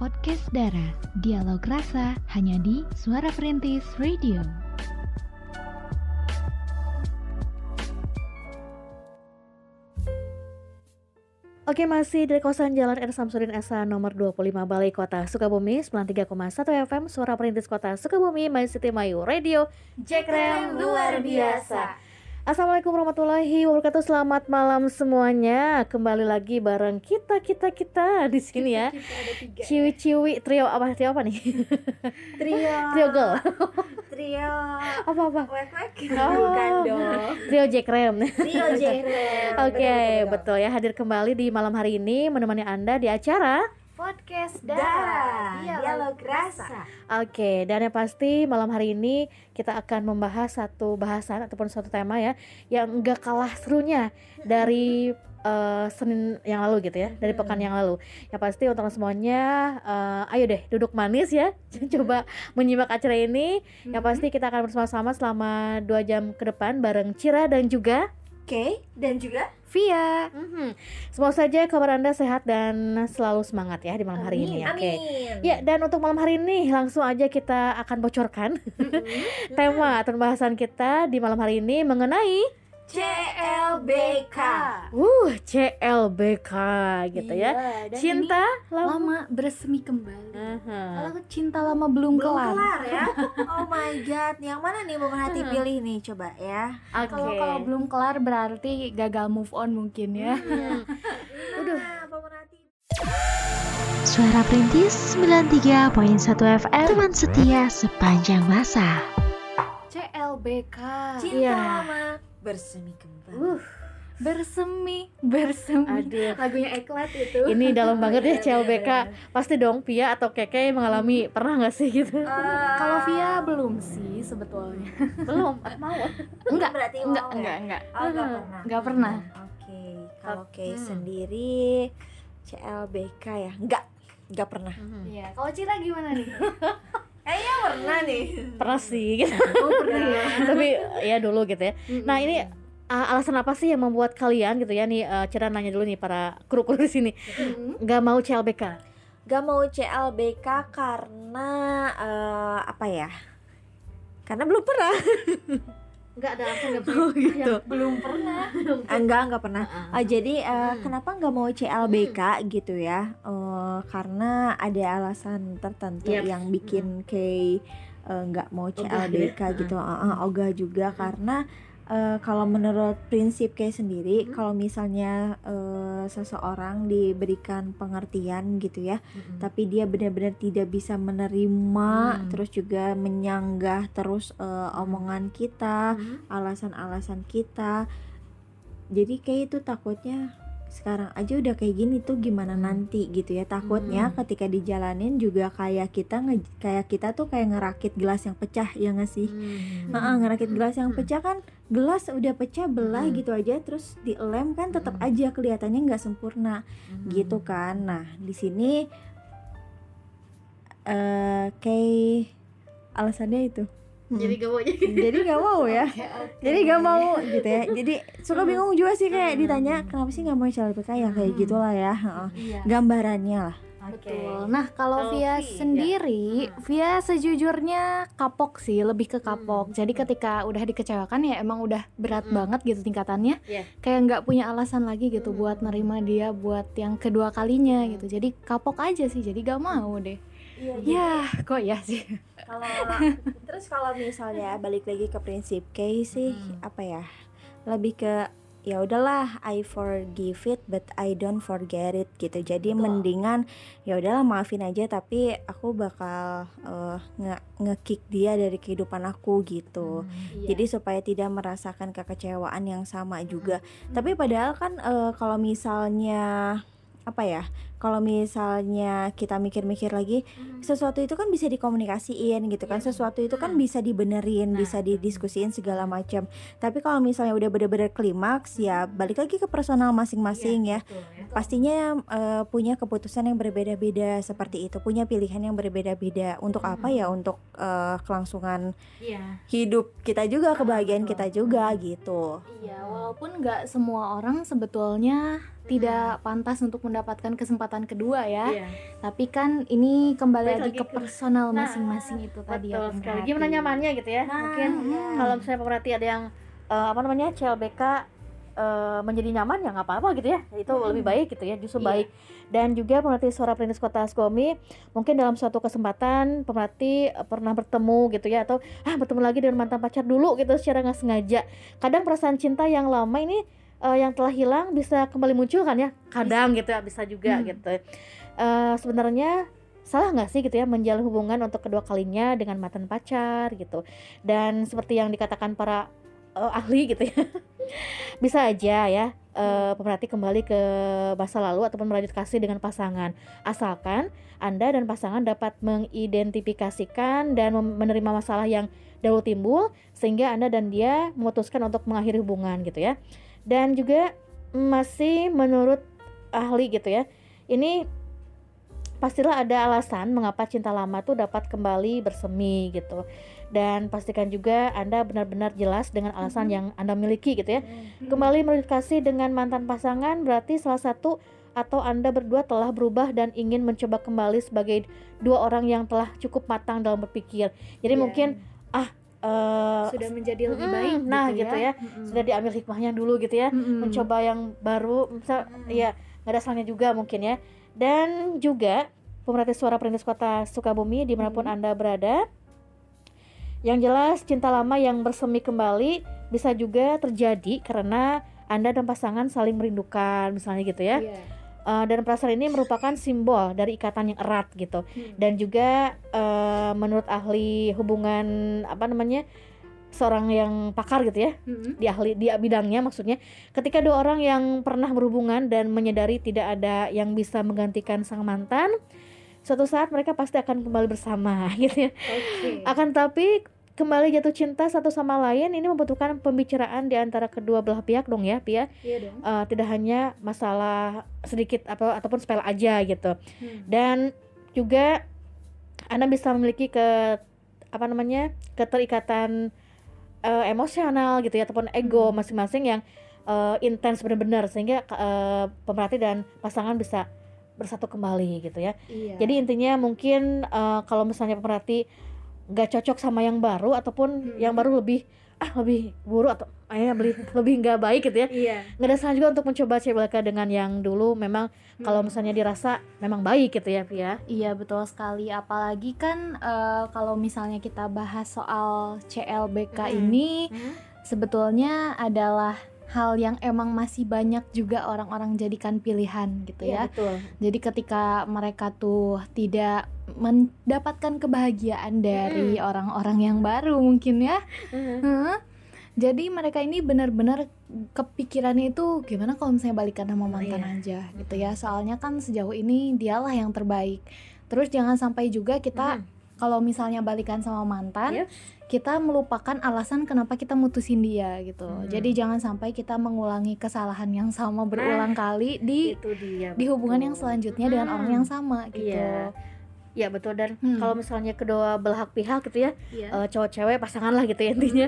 podcast Dara. Dialog rasa hanya di Suara Perintis Radio. Oke masih dari kosan Jalan R. Samsudin Esa nomor 25 Balai Kota Sukabumi 93,1 FM Suara Perintis Kota Sukabumi My City Mayu Radio Jekrem luar biasa Assalamualaikum warahmatullahi wabarakatuh. Selamat malam semuanya. Kembali lagi bareng kita kita kita di sini ya. Ciwi-ciwi trio apa trio apa nih? Trio. Trio girl. Trio. Apa apa? Wek-wek Oh. Bukan dong. Trio Jekrem Trio Jekrem Oke betul ya. Hadir kembali di malam hari ini Menemani Anda di acara Podcast Dara. Dialog Rasa. Oke, dan yang pasti malam hari ini kita akan membahas satu bahasan ataupun suatu tema ya yang enggak kalah serunya dari eh, Senin yang lalu gitu ya, dari pekan yang lalu. Yang pasti untuk semuanya, eh, ayo deh duduk manis ya, coba menyimak acara ini. Yang pasti kita akan bersama-sama selama dua jam ke depan bareng Cira dan juga Oke Dan juga Via. Mhm. Semoga saja kabar anda sehat dan selalu semangat ya di malam hari ini. Oke. Amin Ya, dan untuk malam hari ini langsung aja kita akan bocorkan tema atau bahasan kita di malam hari ini mengenai CLBK uh CLBK gitu ya. Iya, dan Cinta ini lama. lama bersemi kembali. Aha. Kalau cinta lama belum, Belum kelar. kelar ya Oh my god Yang mana nih mau hati Hmm. pilih nih Coba ya Oke. Kalau kalau belum kelar berarti gagal move on mungkin ya. Hmm. Udah. Nah, Suara Perintis 93.1 FM Teman setia sepanjang masa CLBK. Cinta Iya. lama Bersemi kembali Uh, Bersemi, bersemi. aduh. Lagunya Eklat itu. Ini dalam banget ya Iya, CLBK. Pasti dong Pia atau Keke mengalami pernah nggak sih gitu? Eh, Kalau Via belum sih sebetulnya. Belum, mau. Enggak, berarti enggak, wow ya? enggak, enggak. Oh, enggak pernah. Enggak pernah. Oke, kalau Kay Hmm. sendiri CLBK ya? Enggak, enggak pernah. Iya. Kalau Cira gimana nih? Kayaknya pernah nih. Pernah sih gitu. Oh, pernah ya. Tapi ya dulu gitu ya. Nah ini uh, alasan apa sih yang membuat kalian gitu ya nih uh, Cira nanya dulu nih para kru-kru di sini nggak mau CLBK? Gak mau CLBK karena eh, apa ya? Karena belum pernah. Nggak ada alasan nggak Oh gitu. belum pernah. Ah, Enggak, enggak pernah. Ah, jadi eh, Hmm. kenapa nggak mau CLBK gitu ya? Eh, karena ada alasan tertentu Yap. yang bikin Kay eh, nggak mau Ogah CLBK gitu ya? gitu. Ah, ah, ogah juga karena eh, kalau menurut prinsip Kay sendiri, Hmm. kalau misalnya eh, seseorang diberikan pengertian gitu ya, tapi dia benar-benar tidak bisa menerima, Hmm. terus juga menyanggah terus eh, omongan kita Hmm. alasan-alasan kita jadi kayak itu takutnya sekarang aja udah kayak gini tuh gimana nanti gitu ya takutnya Hmm. ketika dijalanin juga kayak kita nge- kayak kita tuh kayak ngerakit gelas yang pecah ya nggak sih Hmm. Heeh, ngerakit gelas yang Hmm. pecah kan gelas udah pecah belah Hmm. gitu aja terus dilem kan tetap Hmm. aja kelihatannya nggak sempurna Hmm. gitu kan nah di sini eh kayak alasannya itu Jadi gak mau jadi. jadi nggak mau ya jadi gak mau gitu ya jadi suka bingung juga sih kayak ditanya kenapa sih nggak mau CLBK ya kayak Hmm. gitulah ya heeh. Iya. gambarannya lah Betul. Nah, kalau Via Via, sendiri, hmm. Via sejujurnya kapok sih, lebih ke kapok. Hmm. Jadi ketika udah dikecewakan ya emang udah berat Hmm. banget gitu tingkatannya. Iya. Kayak nggak punya alasan lagi gitu Hmm. buat nerima dia buat yang kedua kalinya gitu. Jadi kapok aja sih. Jadi gak mau deh. iya Ya, kok ya sih. kalau terus kalau misalnya balik lagi ke prinsip kayak sih Hmm. apa ya lebih ke ya udahlah I forgive it but I don't forget it gitu jadi Betul. mendingan ya udahlah maafin aja tapi aku bakal eh, nge ngekick dia dari kehidupan aku gitu Hmm. jadi supaya tidak merasakan kekecewaan yang sama juga tapi padahal kan eh, kalau misalnya apa ya kalau misalnya kita mikir-mikir lagi sesuatu itu kan bisa dikomunikasiin gitu kan Iya. sesuatu itu kan Hmm. bisa dibenerin Nah. bisa didiskusiin segala macam tapi kalau misalnya udah bener-bener klimaks ya balik lagi ke personal masing-masing ya Betul ya. pastinya eh, punya keputusan yang berbeda-beda seperti itu, punya pilihan yang berbeda-beda. Untuk apa ya? Untuk eh, kelangsungan Iya. hidup kita juga, kebahagiaan betul. kita juga gitu. Iya, walaupun nggak semua orang sebetulnya tidak pantas untuk mendapatkan kesempatan kedua ya. Iya. Tapi kan ini kembali Balik lagi ke ke- personal Nah, masing-masing itu tadi ya. Betul sekali. Gimana nyamannya gitu ya? Nah, Mungkin iya. kalau misalnya pemerhati ada yang eh, apa namanya CLBK eh, menjadi nyaman ya nggak apa-apa gitu ya. Itu Hmm. lebih baik gitu ya, justru Iya. baik. Dan juga pemerhati suara perintis kota Skomi mungkin dalam suatu kesempatan pemerhati eh, pernah bertemu gitu ya atau ah bertemu lagi dengan mantan pacar dulu gitu secara nggak sengaja. Kadang perasaan cinta yang lama ini eh, yang telah hilang bisa kembali muncul kan ya? Kadang gitu ya bisa juga Hmm. gitu. Eh, sebenarnya salah nggak sih gitu ya menjalin hubungan untuk kedua kalinya dengan mantan pacar gitu dan seperti yang dikatakan para eh, ahli gitu ya bisa aja ya eh, pemerhati kembali ke masa lalu ataupun melanjut kasih dengan pasangan asalkan anda dan pasangan dapat mengidentifikasikan dan menerima masalah yang dahulu timbul sehingga anda dan dia memutuskan untuk mengakhiri hubungan gitu ya dan juga masih menurut ahli gitu ya ini pastilah ada alasan mengapa cinta lama tuh dapat kembali bersemi gitu. Dan pastikan juga anda benar-benar jelas dengan alasan yang anda miliki gitu ya. Kembali melanjut kasih dengan mantan pasangan berarti salah satu atau anda berdua telah berubah dan ingin mencoba kembali sebagai dua orang yang telah cukup matang dalam berpikir. Jadi Iya. mungkin ah eh, sudah menjadi lebih mm, baik nah gitu ya, Mm-mm. sudah diambil hikmahnya dulu gitu ya. Mm-mm. mencoba yang baru misal ya nggak ada salahnya juga mungkin ya. Dan juga pemerhati suara perintis kota Sukabumi di mana pun anda berada yang jelas cinta lama yang bersemi kembali bisa juga terjadi karena anda dan pasangan saling merindukan misalnya gitu ya. Iya. Eh, dan perasaan ini merupakan simbol dari ikatan yang erat gitu Hmm. dan juga eh, menurut ahli hubungan apa namanya seorang yang pakar gitu ya Mm-mm. di ahli di bidangnya maksudnya ketika dua orang yang pernah berhubungan dan menyadari tidak ada yang bisa menggantikan sang mantan suatu saat mereka pasti akan kembali bersama gitu ya Oke. akan tapi kembali jatuh cinta satu sama lain ini membutuhkan pembicaraan di antara kedua belah pihak dong ya Pia Iya dong. Eh, tidak hanya masalah sedikit apa ataupun sepele aja gitu Hmm. dan juga anda bisa memiliki ke apa namanya keterikatan eh, emosional gitu ya ataupun ego Hmm. masing-masing yang eh, intens benar-benar sehingga eh, pemerhati dan pasangan bisa bersatu kembali gitu ya Iya. jadi intinya mungkin eh, kalau misalnya pemerhati nggak cocok sama yang baru ataupun Hmm. yang baru lebih ah lebih buruk atau eh, lebih lebih nggak baik gitu ya iya. nggak ada salah juga untuk mencoba CBLK dengan yang dulu memang kalau Hmm. misalnya dirasa memang baik gitu ya Pia Iya betul sekali. Apalagi kan eh, kalau misalnya kita bahas soal CLBK Mm-mm. ini sebetulnya adalah hal yang emang masih banyak juga orang-orang jadikan pilihan gitu Iya, ya. betul Jadi ketika mereka tuh tidak mendapatkan kebahagiaan dari orang-orang yang baru mungkin ya. Heeh. Jadi mereka ini benar-benar kepikirannya itu gimana kalau misalnya balikan sama mantan Iya. aja gitu ya. Soalnya kan sejauh ini dialah yang terbaik. Terus jangan sampai juga kita Mhm. kalau misalnya balikan sama mantan, Yep. Kita melupakan alasan kenapa kita mutusin dia gitu. Hmm. Jadi jangan sampai kita mengulangi kesalahan yang sama berulang kali di itu dia di hubungan yang betul. selanjutnya dengan Hmm. orang yang sama gitu. Iya. ya betul dan Hmm. kalau misalnya kedua belah pihak gitu ya Iya. eh, cowok cewek pasangan lah gitu ya intinya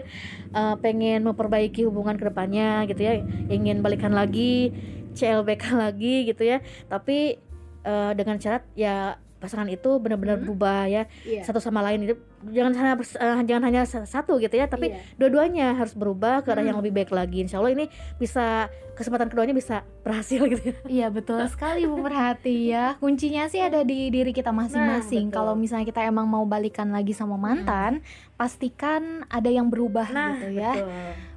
eh, pengen memperbaiki hubungan ke depannya gitu ya ingin balikan lagi CLBK lagi gitu ya tapi eh, dengan syarat ya pasangan itu benar-benar Hmm. berubah ya Iya. satu sama lain itu jangan hanya eh, jangan hanya sa- satu gitu ya tapi Iya. dua-duanya harus berubah ke arah yang Hmm. lebih baik lagi insya Allah ini bisa kesempatan keduanya bisa berhasil gitu ya Iya betul sekali Bu Perhati ya Kuncinya sih ada di diri kita masing-masing Kalau misalnya kita emang mau balikan lagi sama mantan Pastikan ada yang berubah nah gitu ya betul.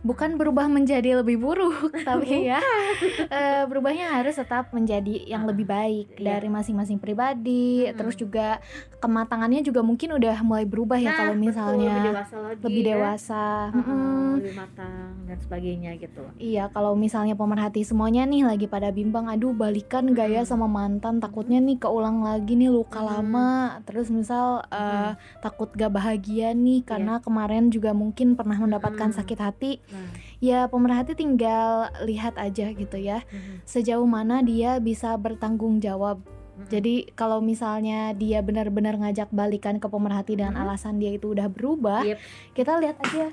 Bukan berubah menjadi lebih buruk Tapi ya eh, Berubahnya harus tetap menjadi yang lebih baik Iya. Dari masing-masing pribadi Mm-mm. Terus juga kematangannya juga mungkin udah mulai berubah berubah ya Nah, kalau betul, misalnya lebih dewasa lagi lebih ya. dewasa. Heeh, Mm-mm. lebih matang dan sebagainya gitu Iya, kalau misalnya pemerhati semuanya nih lagi pada bimbang, aduh balikan gak ya Hmm. sama mantan, takutnya nih keulang lagi nih luka Hmm. lama, terus misal eh, takut gak bahagia nih karena kemarin juga mungkin pernah mendapatkan Hmm. sakit hati, nah ya pemerhati tinggal lihat aja gitu ya, mhm, sejauh mana dia bisa bertanggung jawab. Jadi kalau misalnya dia benar-benar ngajak balikan ke pemerhati dengan Hmm. alasan dia itu udah berubah, Yep. kita lihat aja.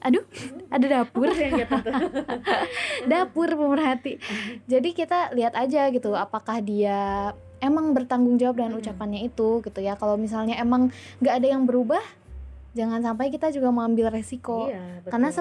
Aduh, ada dapur dapur pemerhati. Jadi kita lihat aja gitu apakah dia emang bertanggung jawab dengan Hmm. ucapannya itu gitu ya. Kalau misalnya emang nggak ada yang berubah, jangan sampai kita juga mengambil resiko. Iya, betul Karena ya.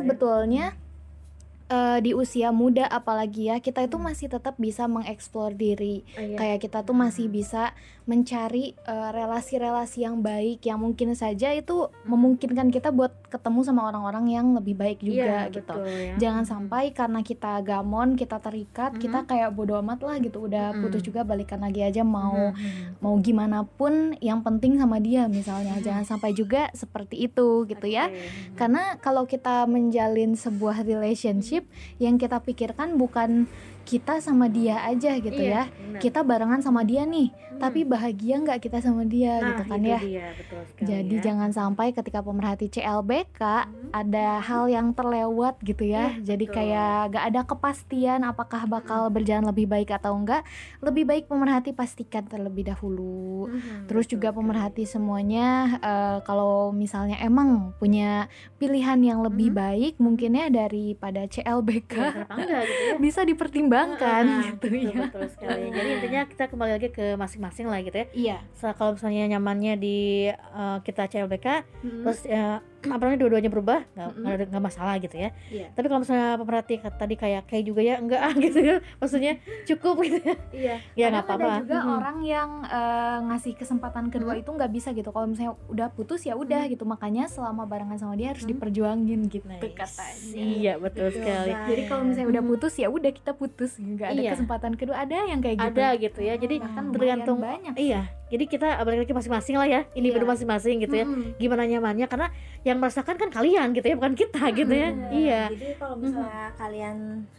Eh, di usia muda apalagi ya kita itu masih tetap bisa mengeksplor diri. Oh, iya. Kayak kita tuh masih bisa mencari eh, relasi-relasi yang baik yang mungkin saja itu memungkinkan kita buat ketemu sama orang-orang yang lebih baik juga Iya, gitu. betul ya. Jangan Mhm. sampai karena kita gamon, kita terikat, Mhm. kita kayak bodo amat lah gitu. Udah Mhm. putus juga balikan lagi aja mau Mhm. mau gimana pun yang penting sama dia misalnya. Jangan sampai juga seperti itu gitu ya. Oke. Mhm. Karena kalau kita menjalin sebuah relationship yang kita pikirkan bukan kita sama dia aja gitu Iya, ya. benar. Kita barengan sama dia nih. Tapi bahagia nggak kita sama dia nah, gitu kan ya. dia, betul sekali Jadi ya. jangan sampai ketika pemerhati CLBK Hmm. ada hal yang terlewat gitu ya. Iya, Jadi betul. kayak gak ada kepastian apakah bakal berjalan lebih baik atau enggak. Lebih baik pemerhati pastikan terlebih dahulu. Mhm, Terus betul juga sekali. pemerhati semuanya eh, kalau misalnya emang punya pilihan yang lebih Mhm. baik mungkin ya daripada CLBK enggak gitu ya? bisa dipertimbangkan Nah, gitu betul, ya. betul sekali. Jadi intinya kita kembali lagi ke masing-masing lah gitu ya. Iya. So, kalau misalnya nyamannya di uh, kita CLBK, Mm-mm. terus ya, apa namanya dua-duanya berubah, nggak nggak ada- nggak masalah gitu ya. Iya. Tapi kalau misalnya pemerhati tadi kayak kayak juga ya enggak ah gitu ya. Maksudnya cukup gitu ya. Iya. Ya nggak apa-apa. Ada juga Mhm. orang yang eh, ngasih kesempatan kedua Mhm. itu nggak bisa gitu. Kalau misalnya udah putus ya udah Mhm. gitu. Makanya selama barengan sama dia harus Mhm. diperjuangin gitu Nice. katanya. Iya betul Betul, sekali. Jadi kalau misalnya udah putus ya udah kita putus, nggak ada Iya. kesempatan kedua. Ada yang kayak gitu. Ada gitu ya. Jadi Bahkan tergantung banyak. Iya. Jadi kita balik lagi masing-masing lah ya. Individu Iya. masing-masing gitu ya. Mm-mm. Gimana nyamannya karena yang merasakan kan kalian gitu ya, bukan kita gitu ya. Bener. Iya. Jadi kalau misalnya kalian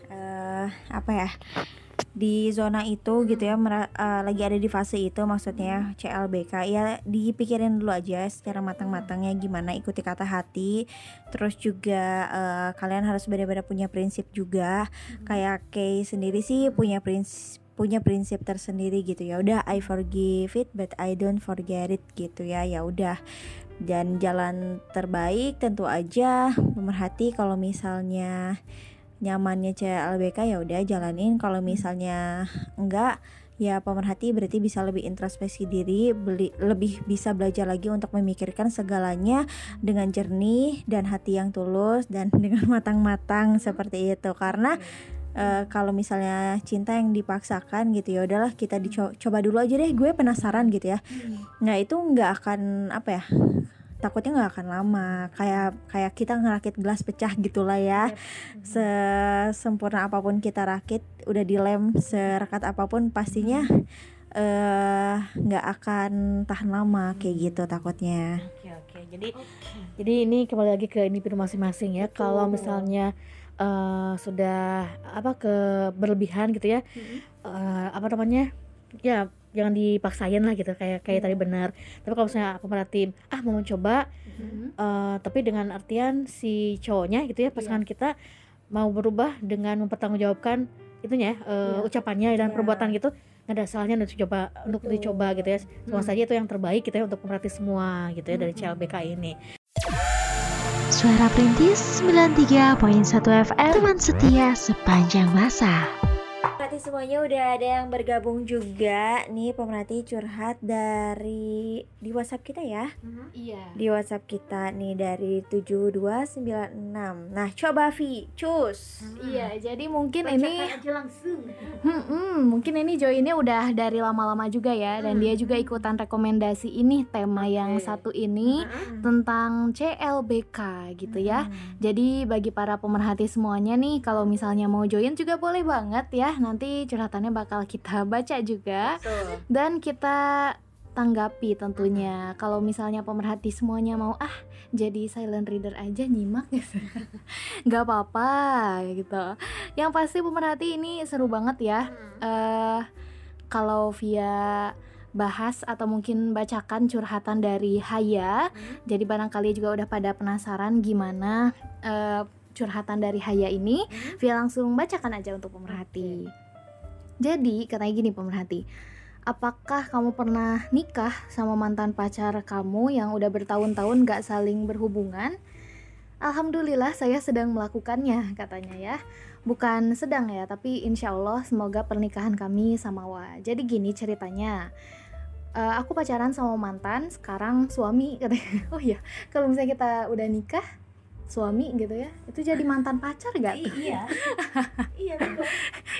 eh, apa ya di zona itu gitu ya mera- eh, lagi ada di fase itu maksudnya CLBK ya dipikirin dulu aja secara matang-matangnya gimana ikuti kata hati. Terus juga eh, kalian harus benar-benar punya prinsip juga. Kayak Kay sendiri sih punya prinsip punya prinsip tersendiri gitu ya. Udah I forgive it but I don't forget it gitu ya. Ya udah dan jalan terbaik tentu aja pemerhati kalau misalnya nyamannya CLBK ya udah jalanin. Kalau misalnya enggak ya pemerhati berarti bisa lebih introspeksi diri beli, lebih bisa belajar lagi untuk memikirkan segalanya dengan jernih dan hati yang tulus dan dengan matang-matang seperti itu. Karena eh, kalau misalnya cinta yang dipaksakan gitu ya udahlah kita dicoba dulu aja deh gue penasaran gitu ya. Nah itu nggak akan apa ya takutnya nggak akan lama. Kayak kayak kita ngerakit gelas pecah gitulah ya. Sesempurna apa pun kita rakit udah dilem serakat apa pun pastinya eh nggak akan tahan lama kayak gitu takutnya. Oke oke. Jadi jadi ini kembali lagi ke individu masing-masing ya. Kalau misalnya eh, sudah apa ke berlebihan gitu ya. eh, apa namanya? Ya jangan dipaksain lah gitu kayak kayak tadi benar. Tapi kalau misalnya pemerhatiin ah mau mencoba Mhm. eh, tapi dengan artian si cowoknya gitu ya pasangan kita mau berubah dengan mempertanggungjawabkan itunya eh, Iya. ucapannya dan Iya. perbuatan gitu nggak ada salahnya untuk dicoba untuk dicoba gitu ya semua Hmm. saja itu yang terbaik gitu ya untuk pemerhati semua gitu ya dari Hmm. CLBK ini Suara Perintis 93.1 FM Teman setia sepanjang masa Pemerhati semuanya udah ada yang bergabung juga nih pemerhati curhat dari di WhatsApp kita ya Iya. di WhatsApp kita nih dari 7296 nah coba Vi cus Iya, jadi mungkin ini aja langsung Hmm, mungkin ini joinnya udah dari lama-lama juga ya dan Hmm. dia juga ikutan rekomendasi ini tema yang Oke. satu ini tentang CLBK gitu ya. Jadi bagi para pemerhati semuanya nih kalau misalnya mau join juga boleh banget ya. Nanti curhatannya bakal kita baca juga dan kita tanggapi tentunya. Kalau misalnya pemerhati semuanya mau ah jadi silent reader aja nyimak gitu. nggak apa-apa gitu. Yang pasti pemerhati ini seru banget ya. eh kalau via bahas atau mungkin bacakan curhatan dari Haya. Jadi barangkali juga udah pada penasaran gimana eh, curhatan dari Haya ini. Via langsung bacakan aja untuk pemerhati. Jadi katanya gini pemerhati. Apakah kamu pernah nikah sama mantan pacar kamu yang udah bertahun-tahun gak saling berhubungan? Alhamdulillah saya sedang melakukannya katanya ya Bukan sedang ya tapi insya Allah semoga pernikahan kami sama wa Jadi gini ceritanya Eh, Aku pacaran sama mantan sekarang suami katanya Oh iya kalau misalnya kita udah nikah suami gitu ya itu jadi mantan pacar gak tuh? iya. Iya betul.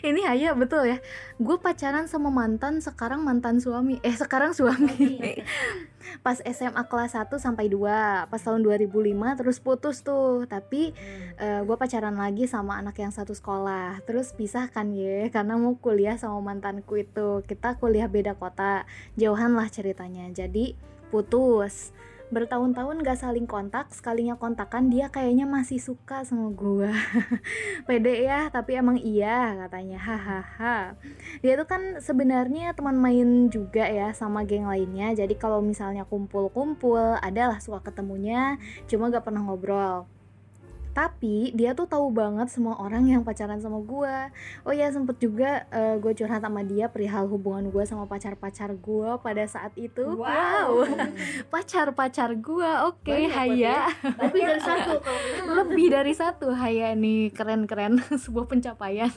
Ini Haya betul ya. Gue pacaran sama mantan sekarang mantan suami. Eh sekarang suami. Pas SMA kelas 1 sampai 2 Pas tahun 2005 terus putus tuh. Tapi gue pacaran lagi sama anak yang satu sekolah. Terus pisah kan ya Karena mau kuliah sama mantanku itu. Kita kuliah beda kota. Jauhan lah ceritanya. Jadi putus bertahun-tahun gak saling kontak sekalinya kontakan dia kayaknya masih suka sama gua. Pede ya tapi emang iya katanya. Hahaha. Dia tuh kan sebenarnya teman main juga ya sama geng lainnya. Jadi kalau misalnya kumpul-kumpul adalah suka ketemunya cuma gak pernah ngobrol tapi dia tuh tahu banget semua orang yang pacaran sama gua. Oh ya sempet juga gue curhat sama dia perihal hubungan gua sama pacar-pacar gua pada saat itu. Wow. pacar-pacar gua. Oke Banyak Haya. Lebih dari satu kalau lebih dari satu Haya. Nih keren-keren. Sebuah pencapaian.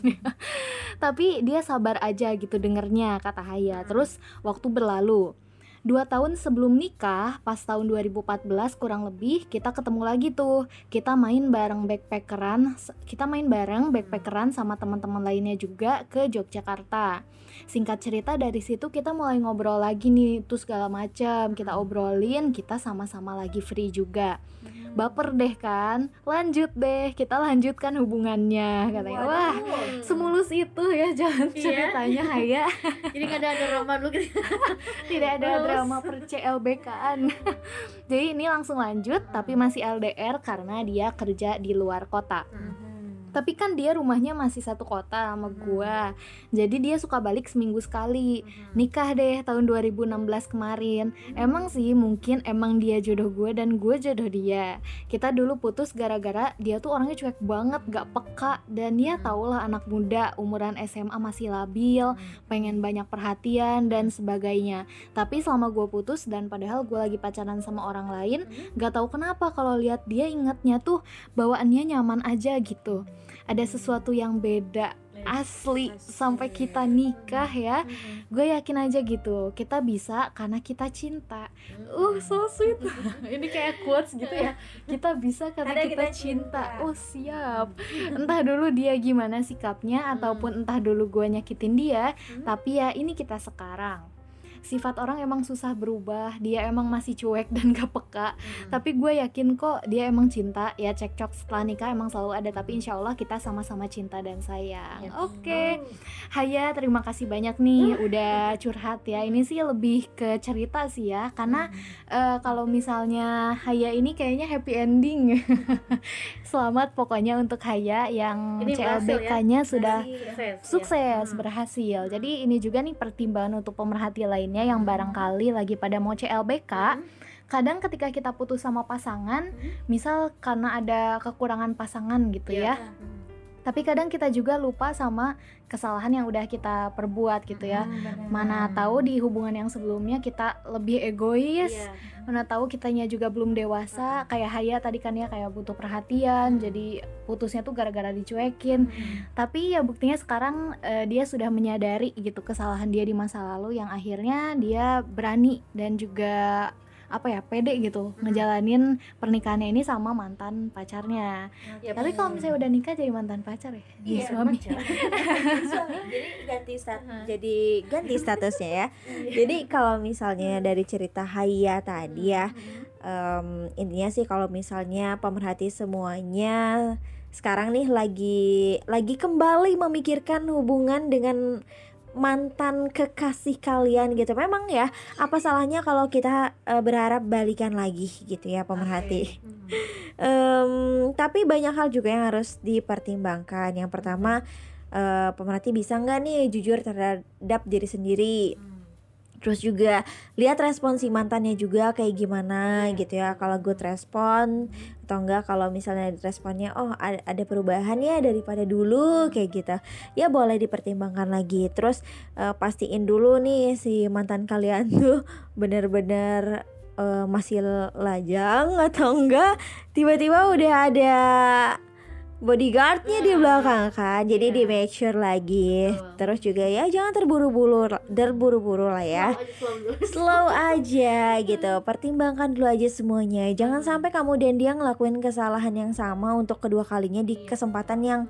Tapi dia sabar aja gitu dengernya kata Haya. Terus waktu berlalu Dua tahun sebelum nikah, pas tahun 2014 kurang lebih, kita ketemu lagi tuh. Kita main bareng backpackeran, kita main bareng backpackeran sama teman-teman lainnya juga ke Yogyakarta. Singkat cerita dari situ kita mulai ngobrol lagi nih, tuh segala macam kita obrolin, kita sama-sama lagi free juga. Baper deh kan, lanjut deh, kita lanjutkan hubungannya katanya. Wah, semulus itu ya jalan Iya. ceritanya Haya. Jadi gak ada drama dulu gitu tidak ada Terus? drama per CLBK-an jadi ini langsung lanjut tapi masih LDR karena dia kerja di luar kota tapi kan dia rumahnya masih satu kota sama gua. Jadi dia suka balik seminggu sekali. Nikah deh tahun 2016 kemarin. Emang sih mungkin emang dia jodoh gue dan gue jodoh dia. Kita dulu putus gara-gara dia tuh orangnya cuek banget gak peka. Dan ya tau lah anak muda umuran SMA masih labil pengen banyak perhatian dan sebagainya. Tapi selama gue putus dan padahal gue lagi pacaran sama orang lain gak tahu kenapa kalau lihat dia ingetnya tuh bawaannya nyaman aja gitu ada sesuatu yang beda asli sampai kita nikah ya. Gue yakin aja gitu kita bisa karena kita cinta. Uh so sweet. Ini kayak quotes gitu ya. Kita bisa karena kita, kita cinta. cinta. oh siap. Entah dulu dia gimana sikapnya ataupun entah dulu gue nyakitin dia tapi ya ini kita sekarang sifat orang emang susah berubah dia emang masih cuek dan gak peka. Tapi gue yakin kok dia emang cinta. Ya cekcok setelah nikah emang selalu ada tapi insya Allah kita sama-sama cinta dan sayang. Oke. Haya terima kasih banyak nih udah curhat ya. Ini sih lebih ke cerita sih ya karena eh, kalau misalnya Haya ini kayaknya happy ending. Selamat pokoknya untuk Haya yang CLBK-nya sudah Sukses, ya. sukses berhasil. Jadi ini juga nih pertimbangan untuk pemerhati lainnya yang barangkali lagi pada mau CLBK kadang ketika kita putus sama pasangan misal karena ada kekurangan pasangan gitu ya tapi kadang kita juga lupa sama kesalahan yang udah kita perbuat gitu ya. Mana tahu di hubungan yang sebelumnya kita lebih egois Iya. mana tahu kitanya juga belum dewasa. Kayak Haya tadi kan ya kayak butuh perhatian jadi putusnya tuh gara-gara dicuekin. Tapi ya buktinya sekarang eh, dia sudah menyadari gitu kesalahan dia di masa lalu yang akhirnya dia berani dan juga apa ya pede gitu ngejalanin pernikahannya ini sama mantan pacarnya. Ya, tapi kalau misalnya udah nikah jadi mantan pacar ya? Jadi Iya, suami. jadi ganti stat jadi ganti statusnya ya. Jadi kalau misalnya dari cerita Haya tadi ya em, intinya sih kalau misalnya pemerhati semuanya sekarang nih lagi lagi kembali memikirkan hubungan dengan mantan kekasih kalian gitu. Memang ya apa salahnya kalau kita eh, berharap balikan lagi gitu ya pemerhati? Em, tapi banyak hal juga yang harus dipertimbangkan. Yang pertama eh, pemerhati bisa nggak nih jujur terhadap diri sendiri terus juga lihat respon si mantannya juga kayak gimana gitu ya. Kalau good respon atau enggak kalau misalnya responnya oh ada, ada perubahan ya daripada dulu kayak gitu. Ya boleh dipertimbangkan lagi. Terus eh, pastiin dulu nih si mantan kalian tuh bener-bener eh, masih lajang atau enggak. Tiba-tiba udah ada bodyguardnya di belakang kan jadi di make sure lagi. Terus juga ya jangan terburu-buru terburu-buru lah ya. Slow aja gitu. Pertimbangkan dulu aja semuanya. Jangan sampai kamu dan dia ngelakuin kesalahan yang sama untuk kedua kalinya di kesempatan yang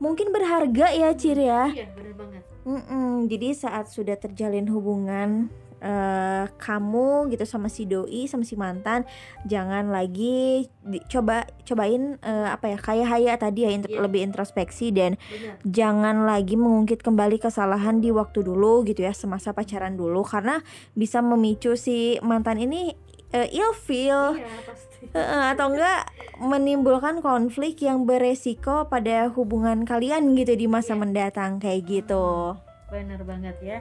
mungkin berharga ya Cir ya. Iya bener banget. Mm-mm, jadi saat sudah terjalin hubungan eh, kamu gitu sama si doi sama si mantan jangan lagi di- coba cobain eh, apa ya kayak Haya tadi ya intro- Iya. lebih introspeksi dan bener jangan lagi mengungkit kembali kesalahan di waktu dulu gitu ya semasa pacaran dulu karena bisa memicu si mantan ini eh, ilfeel iya pasti Heeh, atau enggak menimbulkan konflik yang beresiko pada hubungan kalian gitu di masa Iya. mendatang kayak gitu. Bener banget ya.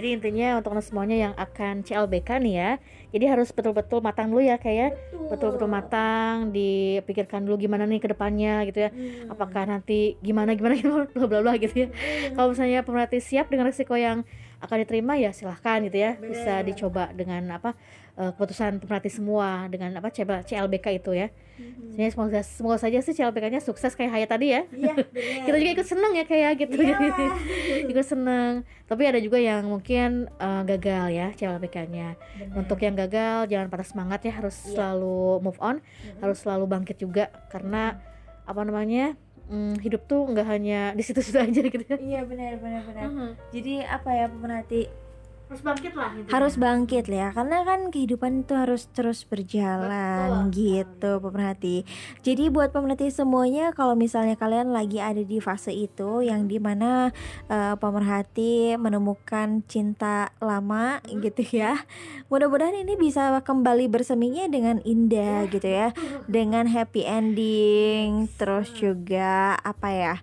Jadi intinya untuk semuanya yang akan CLBK nih ya. Jadi harus betul-betul matang dulu ya kayak betul-betul matang, dipikirkan dulu gimana nih ke depannya gitu ya. Apakah nanti gimana gimana gimana bla bla bla gitu ya. Kalau misalnya pemerhati siap dengan risiko yang akan diterima ya silahkan gitu ya. Bisa dicoba dengan apa eh, keputusan pemerhati semua dengan apa coba CLBK itu ya. Jadi semoga semoga saja sih CLBK-nya sukses kayak Haya tadi ya. Iya, Kita juga ikut seneng ya kayak gitu. Iya. ikut seneng. Tapi ada juga yang mungkin eh, gagal ya CLBK-nya. Untuk yang gagal jangan patah semangat ya, harus Iya. selalu move on, harus selalu bangkit juga karena apa namanya? mm, hidup tuh nggak hanya di situ-situ aja gitu ya. Iya benar benar benar. Mhm. Jadi apa ya pemerhati Harus bangkit lah intinya. harus bangkit ya karena kan kehidupan itu harus terus berjalan Betul gitu pemerhati. Jadi buat pemerhati semuanya kalau misalnya kalian lagi ada di fase itu yang di mana eh, pemerhati menemukan cinta lama gitu ya. Mudah-mudahan ini bisa kembali berseminya dengan indah gitu ya, dengan happy ending, terus juga apa ya?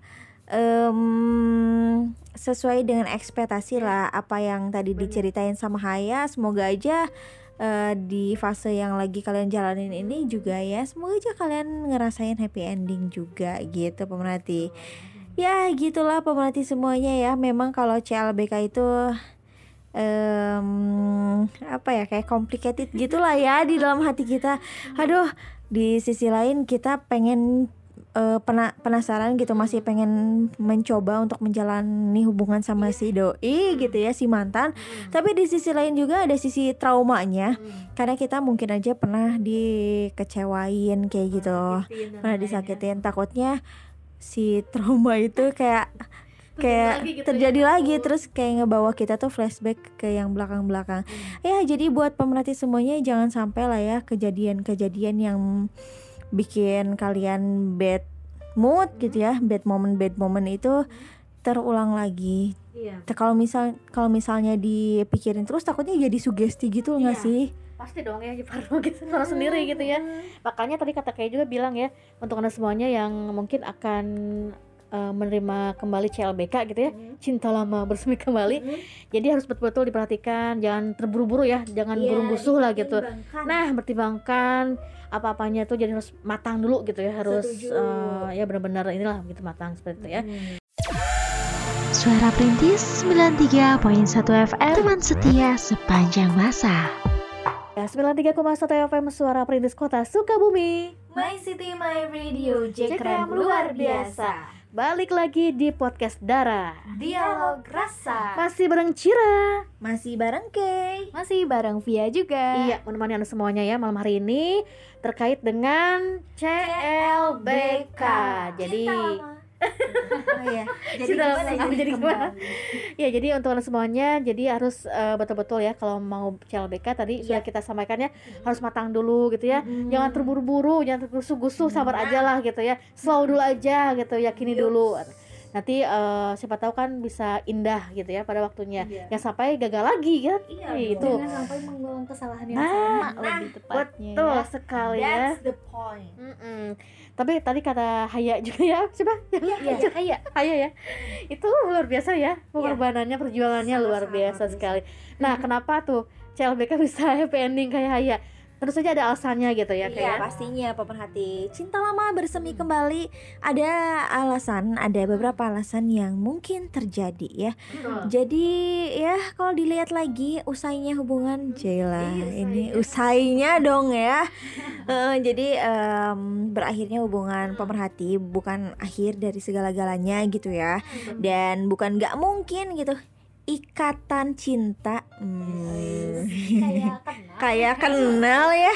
Em, sesuai dengan ekspektasi lah apa yang tadi diceritain sama Haya semoga aja eh, di fase yang lagi kalian jalanin ini juga ya semoga aja kalian ngerasain happy ending juga gitu pemerhati. Ya gitulah pemerhati semuanya ya. Memang kalau CLBK itu em, apa ya kayak complicated gitulah ya di dalam hati kita. Aduh di sisi lain kita pengen eh, pena- penasaran gitu masih pengen mencoba untuk menjalani hubungan sama si doi gitu ya si mantan. Tapi di sisi lain juga ada sisi traumanya karena kita mungkin aja pernah dikecewain kayak gitu. Pernah disakitin. Takutnya si trauma itu kayak kayak lagi gitu ya. terjadi lagi terus kayak ngebawa kita tuh flashback ke yang belakang-belakang. Ya jadi buat pemerhati semuanya jangan sampai lah ya kejadian-kejadian yang bikin kalian bad mood gitu ya bad moment bad moment itu terulang lagi Iya, kalau misal kalau misalnya dipikirin terus takutnya jadi sugesti gitu nggak Iya. sih pasti dong ya parno gitu parno sendiri gitu ya. Makanya tadi kata kayak juga bilang ya untuk anda semuanya yang mungkin akan eh, menerima kembali CLBK gitu ya cinta lama bersemi kembali. Jadi harus betul-betul diperhatikan jangan terburu-buru ya jangan Iya, burung gusuh lah gitu. nah pertimbangkan apa-apanya tuh jadi harus matang dulu gitu ya harus Setuju. eh, ya benar-benar inilah gitu matang seperti itu ya. Suara Perintis 93.1 FM Teman setia sepanjang masa. Ya 93,1 FM suara perintis kota Sukabumi. My City My Radio Jekrem luar biasa. Balik lagi di podcast Dara. Dialog rasa. Masih bareng Cira. Masih bareng Kay. Masih bareng Via juga. Iya, menemani Anda semuanya ya malam hari ini terkait dengan CLBK. Jadi oh, iya. Jadi gimana jadi Jadi gimana? ya jadi untuk semuanya jadi harus eh, betul-betul ya kalau mau CLBK tadi sudah kita sampaikan ya harus matang dulu gitu ya. Jangan terburu-buru, jangan tergusu-gusu, sabar aja lah gitu ya. Slow dulu aja gitu, yakini dulu. nanti eh, siapa tahu kan bisa indah gitu ya pada waktunya Iya. ya sampai gagal lagi kan Iya, itu Jangan sampai mengulang kesalahan yang Nah, sama nah, lebih tepatnya betul ya. sekali ya That's the point. Mm-mm. Tapi tadi kata Haya juga ya siapa Iya, Haya. Haya ya. Itu luar biasa ya pengorbanannya perjuangannya luar Sangat-sangat biasa luar biasa. sekali. Nah kenapa tuh CLBK bisa happy ending kayak Haya tentu saja ada alasannya gitu ya Iya kayak pastinya pemerhati cinta lama bersemi kembali. Ada alasan ada beberapa alasan yang mungkin terjadi ya. Jadi ya kalau dilihat lagi usainya hubungan Jela ini usainya dong ya. Eh, jadi em, berakhirnya hubungan pemerhati bukan akhir dari segala-galanya gitu ya. Dan bukan nggak mungkin gitu ikatan cinta. Hmm. Kayak kenal. kayak kenal ya.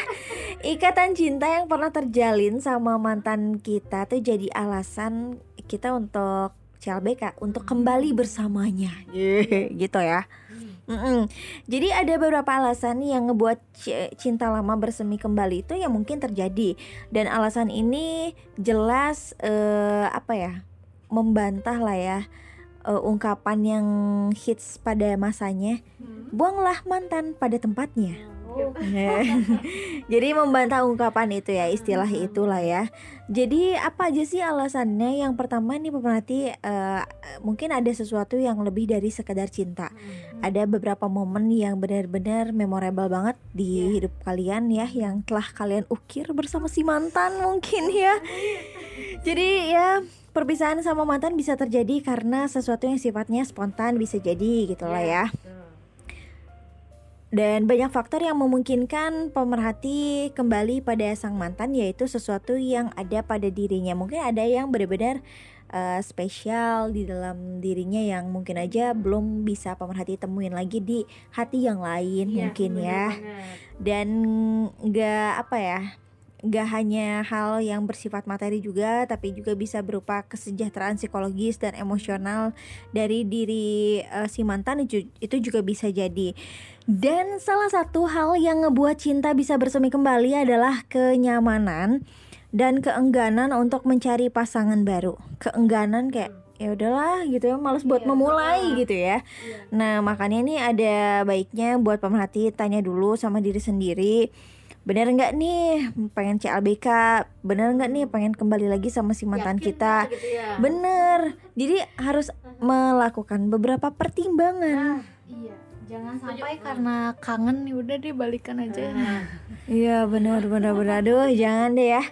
Ikatan cinta yang pernah terjalin sama mantan kita tuh jadi alasan kita untuk CLBK untuk kembali bersamanya. Gitu ya. Mm-mm. Jadi ada beberapa alasan yang ngebuat ci- cinta lama bersemi kembali itu yang mungkin terjadi. Dan alasan ini jelas eh, apa ya membantah lah ya eh, ungkapan yang hits pada masanya buanglah mantan pada tempatnya. Oh, Jadi membantah ungkapan itu ya istilah itulah ya. Jadi apa aja sih alasannya? Yang pertama nih pemerhati eh, mungkin ada sesuatu yang lebih dari sekedar cinta. Ada beberapa momen yang benar-benar memorable banget di hidup kalian ya yang telah kalian ukir bersama si mantan mungkin ya. Jadi ya perpisahan sama mantan bisa terjadi karena sesuatu yang sifatnya spontan bisa jadi gitu lah ya. Dan banyak faktor yang memungkinkan pemerhati kembali pada sang mantan yaitu sesuatu yang ada pada dirinya. Mungkin ada yang benar-benar eh, spesial di dalam dirinya yang mungkin aja belum bisa pemerhati temuin lagi di hati yang lain mungkin ya. Dan nggak apa ya nggak hanya hal yang bersifat materi juga tapi juga bisa berupa kesejahteraan psikologis dan emosional dari diri eh, si mantan itu, itu juga bisa jadi. Dan salah satu hal yang ngebuat cinta bisa bersemi kembali adalah kenyamanan dan keengganan untuk mencari pasangan baru. Keengganan kayak ya udahlah gitu ya males buat memulai gitu ya. Nah makanya ini ada baiknya buat pemerhati tanya dulu sama diri sendiri bener nggak nih? Pengen CLBK bener nggak nih? Pengen kembali lagi sama si mantan kita. bener. Jadi harus melakukan beberapa pertimbangan. Iya. Jangan sampai karena kangen nih udah deh balikan aja. iya bener bener bener. Aduh jangan deh ya.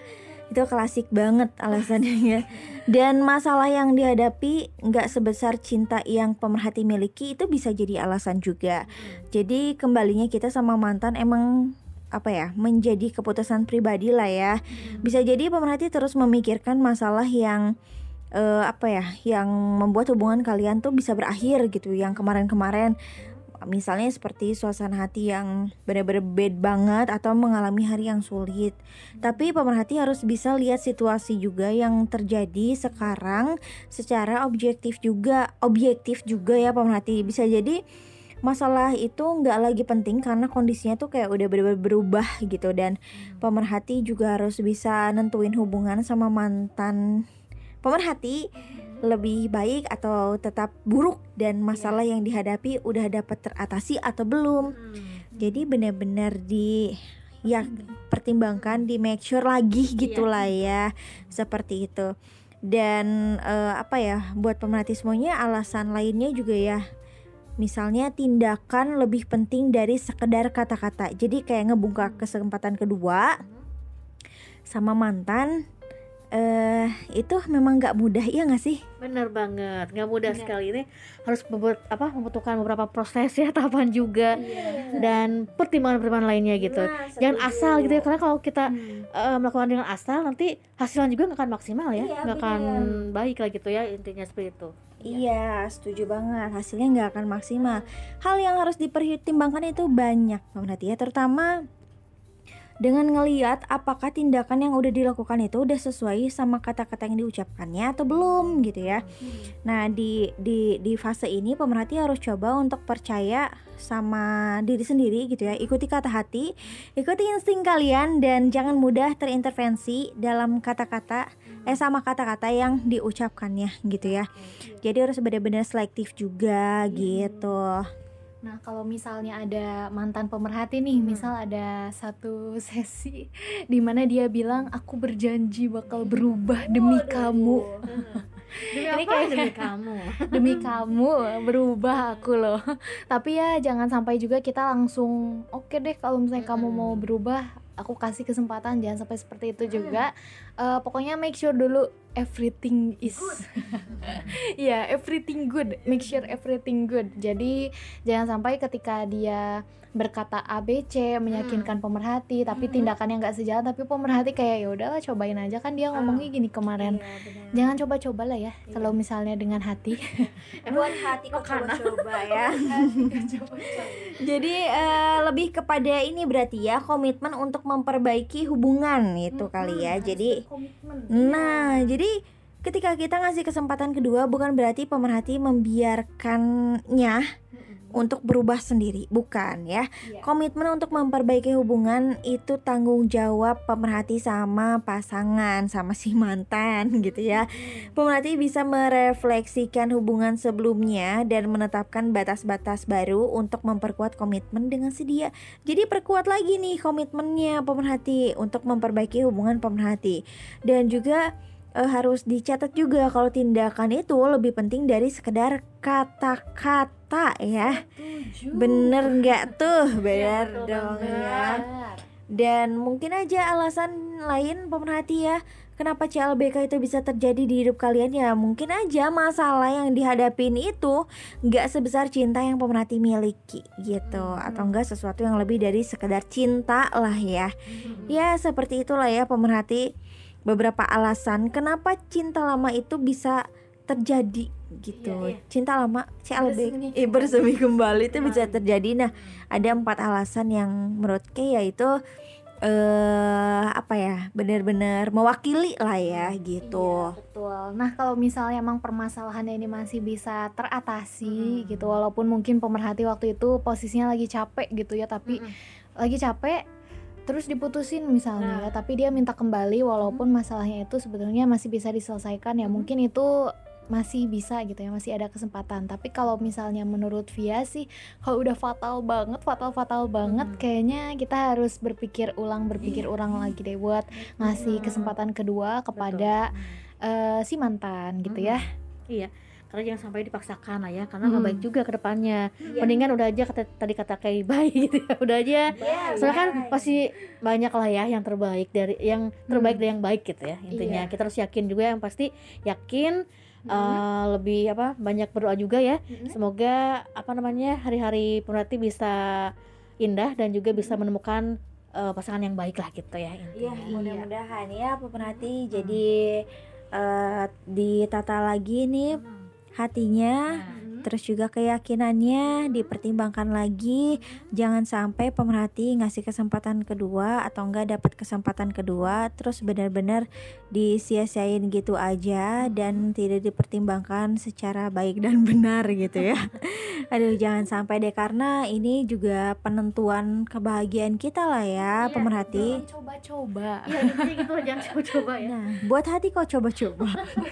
Itu klasik banget alasannya ya. dan masalah yang dihadapi nggak sebesar cinta yang pemerhati miliki itu bisa jadi alasan juga. Jadi kembalinya kita sama mantan emang apa ya menjadi keputusan pribadi lah ya. Bisa jadi pemerhati terus memikirkan masalah yang eh, apa ya yang membuat hubungan kalian tuh bisa berakhir gitu yang kemarin-kemarin. Misalnya seperti suasana hati yang benar-benar bad banget atau mengalami hari yang sulit. Tapi pemerhati harus bisa lihat situasi juga yang terjadi sekarang secara objektif juga objektif juga ya pemerhati. Bisa jadi masalah itu nggak lagi penting karena kondisinya tuh kayak udah bener-bener berubah gitu. Dan pemerhati juga harus bisa nentuin hubungan sama mantan pemerhati lebih baik atau tetap buruk dan masalah yang dihadapi udah dapat teratasi atau belum. Jadi benar-benar di ya pertimbangkan di make sure lagi gitulah ya seperti itu. Dan eh, apa ya buat pemerhati semuanya alasan lainnya juga ya misalnya tindakan lebih penting dari sekedar kata-kata. Jadi kayak ngebuka kesempatan kedua sama mantan eh itu memang nggak mudah ya nggak sih? Bener banget, nggak mudah sekali. Ini harus membuat apa membutuhkan beberapa proses ya tahapan juga. Dan pertimbangan-pertimbangan lainnya gitu. Jangan asal gitu ya karena kalau kita eh, melakukan dengan asal nanti hasilnya juga nggak akan maksimal ya, Iya, nggak akan bener. baik lah gitu ya intinya seperti itu. Iya, setuju banget. Hasilnya nggak akan maksimal. Hal yang harus dipertimbangkan itu banyak, berarti ya. Terutama dengan ngeliat apakah tindakan yang udah dilakukan itu udah sesuai sama kata-kata yang diucapkannya atau belum gitu ya. Nah di di di fase ini pemerhati harus coba untuk percaya sama diri sendiri gitu ya. Ikuti kata hati, ikuti insting kalian dan jangan mudah terintervensi dalam kata-kata eh sama kata-kata yang diucapkannya gitu ya jadi harus benar-benar selektif juga gitu Nah, kalau misalnya ada mantan pemerhati nih, misal ada satu sesi di mana dia bilang aku berjanji bakal berubah demi kamu. Demi Ini apa? kayak- Demi kamu. Demi kamu berubah aku loh. Tapi ya jangan sampai juga kita langsung oke deh kalau misalnya kamu mau berubah, aku kasih kesempatan jangan sampai seperti itu juga. Eh, pokoknya make sure dulu everything is ya everything good. Make sure everything good. Jadi jangan sampai ketika dia berkata ABC meyakinkan pemerhati tapi tindakannya nggak sejalan tapi pemerhati kayak ya udahlah cobain aja. Kan dia ngomongnya gini kemarin jangan coba-coba lah ya kalau misalnya dengan hati. Buat hati kok coba-coba ya. Jadi eh, lebih kepada ini berarti ya komitmen untuk memperbaiki hubungan itu kali ya. jadi Nah, jadi ketika kita ngasih kesempatan kedua bukan berarti pemerhati membiarkannya untuk berubah sendiri, bukan ya. Iya. Komitmen untuk memperbaiki hubungan itu tanggung jawab pemerhati sama pasangan, sama si mantan gitu ya. Pemerhati bisa merefleksikan hubungan sebelumnya dan menetapkan batas-batas baru untuk memperkuat komitmen dengan si dia. Jadi perkuat lagi nih komitmennya pemerhati untuk memperbaiki hubungan pemerhati. Dan juga eh, harus dicatat juga kalau tindakan itu lebih penting dari sekedar kata-kata ya. Bener nggak tuh? Bener betul dong banget. ya. Dan mungkin aja alasan lain pemerhati ya Kenapa CLBK itu bisa terjadi di hidup kalian ya Mungkin aja masalah yang dihadapin itu nggak sebesar cinta yang pemerhati miliki gitu Atau enggak sesuatu yang lebih dari sekedar cinta lah ya Ya seperti itulah ya pemerhati Beberapa alasan kenapa cinta lama itu bisa terjadi gitu. Iya, iya. Cinta lama Bersemi CLBK eh, bersemi kembali. itu bisa terjadi. Nah ada empat alasan yang menurut Kay yaitu eh apa ya benar-benar mewakili lah ya gitu. Iya, betul. Nah, kalau misalnya emang permasalahannya ini masih bisa teratasi gitu walaupun mungkin pemerhati waktu itu posisinya lagi capek gitu ya, tapi lagi capek terus diputusin misalnya ya, tapi dia minta kembali walaupun masalahnya itu sebetulnya masih bisa diselesaikan ya. Mungkin itu masih bisa gitu ya, masih ada kesempatan. Tapi kalau misalnya menurut Via sih kalau udah fatal banget, fatal-fatal banget kayaknya kita harus berpikir ulang, berpikir ulang lagi deh buat ngasih kesempatan kedua kepada eh, si mantan gitu ya. Iya. Karena jangan sampai dipaksakan lah ya, karena nggak Hmm. baik juga ke depannya. Mendingan udah aja kata, tadi kata kayak baik gitu ya. Udah aja. Soalnya kan pasti banyak lah ya yang terbaik dari yang terbaik dari yang baik gitu ya intinya. Iya. Kita harus yakin juga yang pasti yakin eh, lebih apa banyak berdoa juga ya. Semoga apa namanya hari-hari pemerhati bisa indah dan juga bisa menemukan eh, pasangan yang baik lah gitu ya. Iya, intinya. mudah-mudahan ya pemerhati jadi eh, ditata lagi nih hatinya terus juga keyakinannya dipertimbangkan lagi. Jangan sampai pemerhati ngasih kesempatan kedua atau enggak dapat kesempatan kedua terus benar-benar disia-siain gitu aja dan tidak dipertimbangkan secara baik dan benar gitu ya aduh jangan sampai deh karena ini juga penentuan kebahagiaan kita lah ya pemerhati Jangan coba-coba. Iya intinya gitu jangan coba-coba ya. Nah, buat hati kok coba-coba.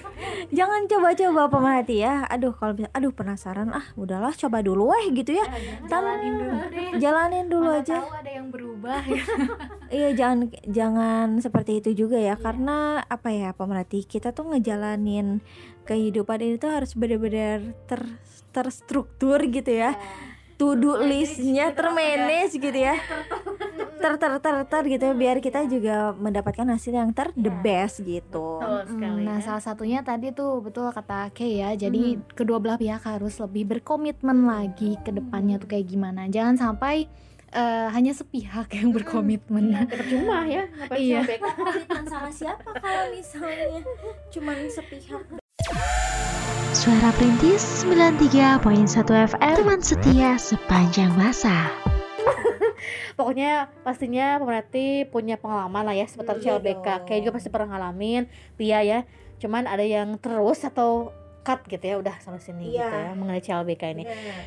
Jangan coba-coba pemerhati ya. Aduh, kalau bisa aduh penasaran ah, udahlah coba dulu weh gitu ya. Jalanin dulu deh. Jalanin dulu Mana aja. tahu ada yang berubah ya. Iya, jangan jangan seperti itu juga ya karena apa ya pemerhati kita tuh ngejalanin kehidupan ini tuh harus benar-benar ter terstruktur gitu ya. To do listnya termanage gitu ya. Ter ter ter ter gitu ya, biar kita juga mendapatkan hasil yang ter the best gitu. Sekali. Nah, ya. salah satunya tadi tuh betul kata Kay ya. Jadi kedua belah pihak harus lebih berkomitmen lagi ke depannya tuh kayak gimana. Jangan sampai eh, hanya sepihak yang berkomitmen. Ya, percuma ya ngapain Iya. komitmen sama siapa kalau misalnya cuman sepihak Suara Perintis 93.1 FM Teman setia sepanjang masa Pokoknya pastinya pemerhati punya pengalaman lah ya seputar Iya CLBK. dong. Kayak juga pasti pernah ngalamin, Pia ya. Cuman ada yang terus atau cut gitu ya, udah sampai sini Iya. gitu ya mengenai CLBK ini.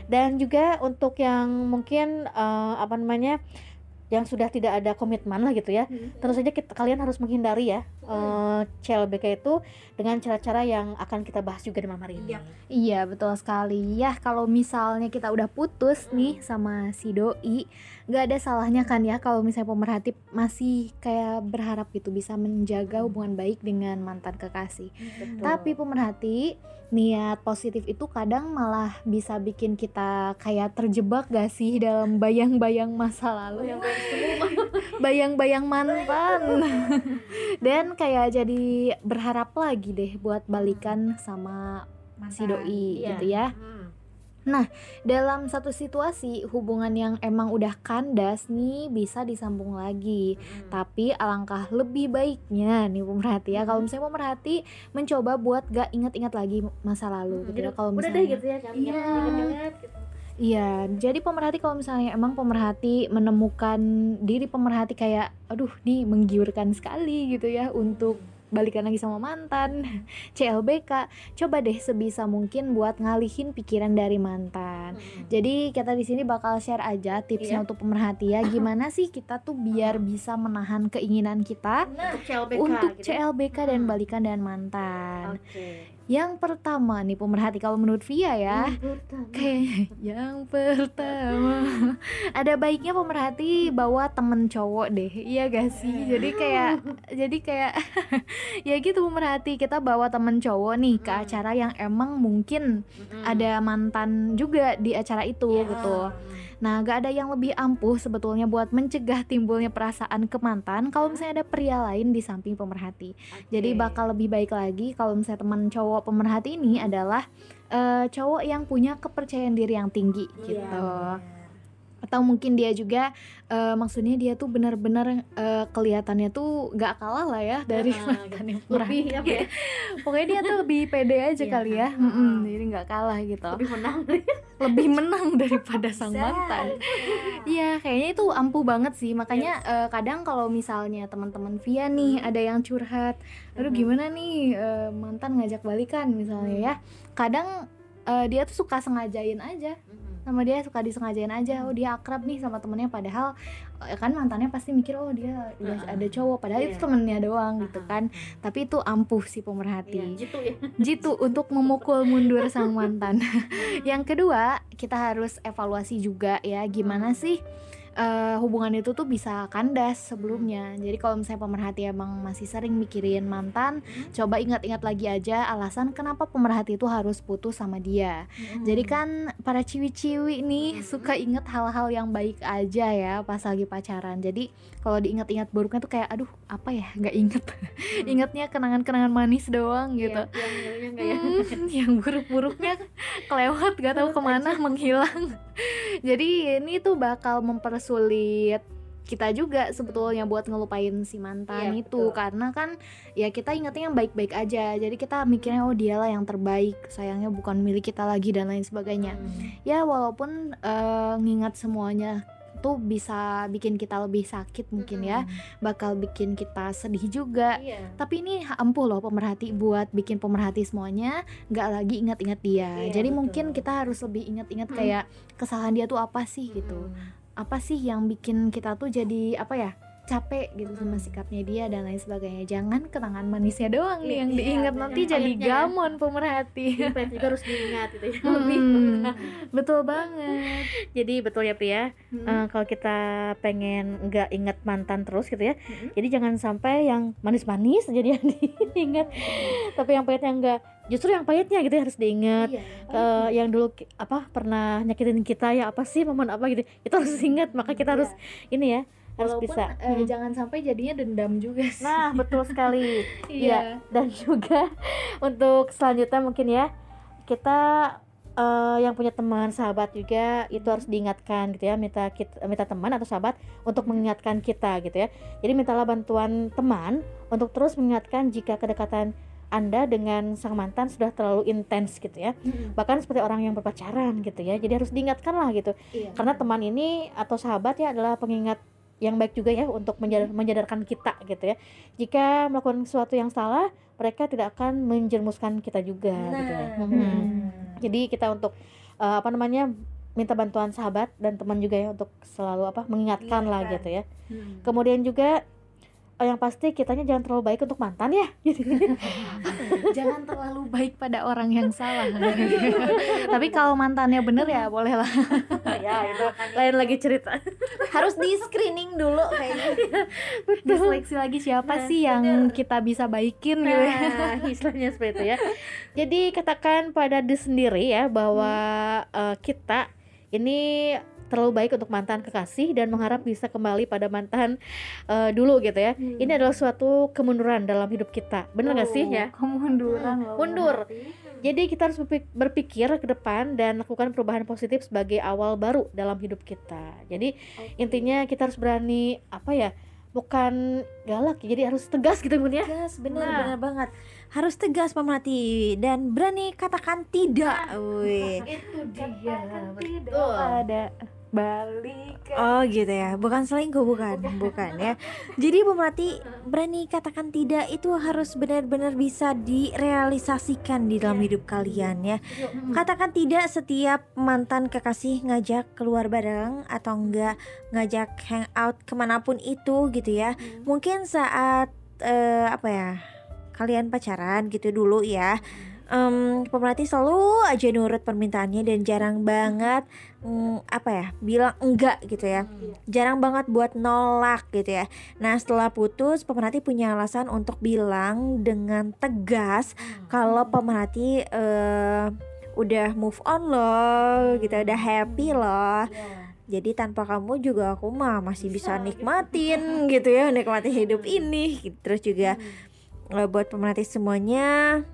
Dan juga untuk yang mungkin eh, apa namanya yang sudah tidak ada komitmen lah gitu ya. Tentu saja kita, kalian harus menghindari ya eh, CLBK itu dengan cara-cara yang akan kita bahas juga di malam hari ini. Iya betul sekali. Ya kalau misalnya kita udah putus nih sama si doi nggak ada salahnya kan ya kalau misalnya pemerhati masih kayak berharap gitu bisa menjaga hubungan baik dengan mantan kekasih. Tapi pemerhati niat positif itu kadang malah bisa bikin kita kayak terjebak gak sih dalam bayang-bayang masa lalu? Bayang-bayang mantan. Dan kayak jadi berharap lagi deh buat balikan sama si doi Iya. gitu ya dalam satu situasi hubungan yang emang udah kandas nih bisa disambung lagi. Tapi alangkah lebih baiknya nih pemerhati ya. Kalau misalnya pemerhati mencoba buat gak ingat-ingat lagi masa lalu gitu ya kalau udah misalnya. deh gitu ya kan Iya. ingat-ingat gitu. Iya, jadi pemerhati kalau misalnya emang pemerhati menemukan diri pemerhati kayak, aduh, nih menggiurkan sekali gitu ya untuk balikan lagi sama mantan, CLBK, coba deh sebisa mungkin buat ngalihin pikiran dari mantan. Jadi kita di sini bakal share aja tipsnya Iya. untuk pemerhati ya, gimana sih kita tuh biar bisa menahan keinginan kita untuk CLBK untuk gitu. CLBK dan Hmm. balikan dan mantan. Oke. Yang pertama nih pemerhati kalau menurut Via ya, Kayak yang pertama. Ada baiknya pemerhati bawa temen cowok deh Iya gak sih? Jadi kayak Jadi kayak Ya gitu pemerhati Kita bawa temen cowok nih ke Hmm. acara yang emang mungkin Ada mantan juga di acara itu gitu Nah gak ada yang lebih ampuh sebetulnya buat mencegah timbulnya perasaan ke mantan Kalau misalnya ada pria lain di samping pemerhati. Jadi bakal lebih baik lagi kalau misalnya teman cowok pemerhati ini adalah eh, cowok yang punya kepercayaan diri yang tinggi Iya, gitu. Atau mungkin dia juga eh, maksudnya dia tuh benar-benar eh, kelihatannya tuh gak kalah lah ya dari Ah, mantan yang lebih apa ya Pokoknya dia tuh lebih pede aja Iya. kali ya. Ah. Mm-mm, jadi nggak kalah gitu. lebih menang Lebih menang daripada sang mantan. Iya, kayaknya itu ampuh banget sih. Makanya eh, kadang kalau misalnya teman-teman Via nih ada yang curhat, aduh Mhm. gimana nih eh, mantan ngajak balikan misalnya ya. Kadang eh, dia tuh suka sengajain aja sama dia suka disengajain aja. Oh dia akrab nih sama temennya padahal eh, kan mantannya pasti mikir oh dia udah Heeh. ada cowok. Padahal itu Iya. temennya doang gitu kan. Tapi itu ampuh Iya, pemerhati. Gitu ya. Jitu untuk memukul mundur sang mantan. yang kedua, kita harus evaluasi juga ya. Gimana sih eh, hubungan itu tuh bisa kandas sebelumnya. Jadi kalau misalnya pemerhati emang masih sering mikirin mantan, coba ingat-ingat lagi aja alasan kenapa pemerhati itu harus putus sama dia. Jadi kan para ciwi-ciwi nih suka inget hal-hal yang baik aja ya pas lagi pacaran. Jadi kalau diingat-ingat buruknya tuh kayak aduh apa ya nggak inget. Ingatnya kenangan-kenangan manis doang gitu. Iya, yang yang enggak ya Hmm, yang buruk-buruknya kelewat gak tahu ke mana menghilang jadi ini tuh bakal mempersulit kita juga sebetulnya buat ngelupain si mantan Iya, itu. betul. karena kan ya kita ingatnya yang baik-baik aja. Jadi kita mikirnya oh dialah yang terbaik. Sayangnya bukan milik kita lagi dan lain sebagainya. Ya walaupun eh, ngingat semuanya tuh bisa bikin kita lebih sakit mungkin ya. Bakal bikin kita sedih juga. Iya. Tapi ini ampuh loh pemerhati buat bikin pemerhati semuanya nggak lagi ingat-ingat dia. Iya, jadi betul. mungkin kita harus lebih ingat-ingat Hmm. kayak kesalahan dia tuh apa sih gitu apa sih yang bikin kita tuh jadi apa ya capek gitu sama Hmm. sikapnya dia dan lain sebagainya. Jangan kenangan manisnya doang nih Iya, yang iya, diingat yang nanti jadi ya. gamon pemerhati. Juga harus diingat gitu ya. Hmm, betul banget. Jadi betul ya Pria. Hmm. Eh, kalau kita pengen nggak ingat mantan terus gitu ya Hmm. jadi jangan sampai yang manis-manis jadi yang diingat. Tapi yang pahitnya enggak justru yang pahitnya gitu ya harus diingat. Iya. Eh, yang dulu apa pernah nyakitin kita ya apa sih momen apa gitu kita harus ingat maka kita harus ini ya harus Walaupun, bisa. eh, Hmm. jangan sampai jadinya dendam juga sih. Nah betul sekali. Iya. Dan juga untuk selanjutnya mungkin ya kita eh, yang punya teman sahabat juga itu harus diingatkan gitu ya minta kita minta teman atau sahabat untuk mengingatkan kita gitu ya. Jadi mintalah bantuan teman untuk terus mengingatkan jika kedekatan anda dengan sang mantan sudah terlalu intens gitu ya. Mm-mm. bahkan seperti orang yang berpacaran gitu ya. Jadi harus diingatkan lah gitu. Iya. karena teman ini atau sahabat ya adalah pengingat yang baik juga ya untuk menjadarkan kita gitu ya jika melakukan sesuatu yang salah mereka tidak akan menjermuskan kita juga gitu ya Mhm. Hmm. jadi kita untuk eh, apa namanya minta bantuan sahabat dan teman juga ya untuk selalu apa mengingatkan lah Mengingatkan. gitu ya kemudian juga eh, yang pasti kitanya jangan terlalu baik untuk mantan ya. Gitu. Jangan terlalu baik pada orang yang salah. Tapi kalau mantannya bener ya boleh lah. Ya itu lain lagi cerita. Harus di screening dulu kayaknya. Diseleksi lagi siapa Nah, sih yang kita bisa baikin gitu ya? Nah, istilahnya seperti itu ya. Jadi katakan pada diri sendiri ya bahwa eh, kita ini terlalu baik untuk mantan kekasih dan mengharap bisa kembali pada mantan eh, dulu gitu ya. Ini adalah suatu kemunduran dalam hidup kita. Bener gak sih ya? kemunduran loh Mundur. Jadi kita harus berpik- berpikir ke depan dan lakukan perubahan positif sebagai awal baru dalam hidup kita. Jadi intinya kita harus berani apa ya? Bukan galak ya, jadi harus tegas gitu Bun ya. tegas bener Nah. bener banget harus tegas pemerhati dan berani katakan tidak Wih. Itu Katakan betul. tidak ada balik. Oh gitu ya, bukan selingkuh bukan, bukan. Ya. Jadi pemerhati berani katakan tidak itu harus benar-benar bisa direalisasikan di dalam hidup kalian ya. Katakan tidak setiap mantan kekasih ngajak keluar bareng atau enggak ngajak hangout ke mana pun itu gitu ya. Mungkin saat eh, apa ya kalian pacaran gitu dulu ya. Em, pemerhati selalu aja nurut permintaannya dan jarang banget mm, apa ya bilang enggak gitu ya. Jarang banget buat nolak gitu ya. Nah setelah putus pemerhati punya alasan untuk bilang dengan tegas kalau pemerhati eh, udah move on loh gitu udah happy loh. Jadi tanpa kamu juga aku mah masih bisa nikmatin gitu ya nikmatin hidup ini. Gitu. terus juga eh, buat pemerhati semuanya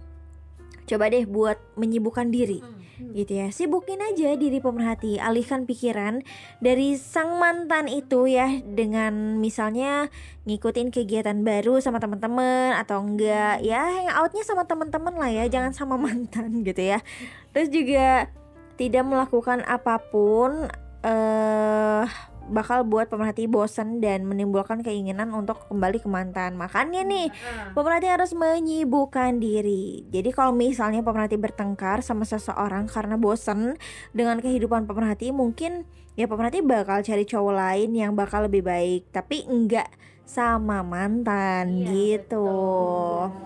coba deh buat menyibukkan diri. Gitu ya. Sibukin aja diri pemerhati. Alihkan pikiran dari sang mantan itu ya. Dengan misalnya ngikutin kegiatan baru sama teman-teman atau enggak. Ya hangoutnya sama teman-teman lah ya. Jangan sama mantan gitu ya. Terus juga tidak melakukan apa pun eh bakal buat pemerhati bosen dan menimbulkan keinginan untuk kembali ke mantan. Makanya nih Pemerhati harus menyibukkan diri. Jadi kalau misalnya pemerhati bertengkar sama seseorang karena bosen dengan kehidupan pemerhati, mungkin ya pemerhati bakal cari cowok lain yang bakal lebih baik, tapi enggak sama mantan gitu.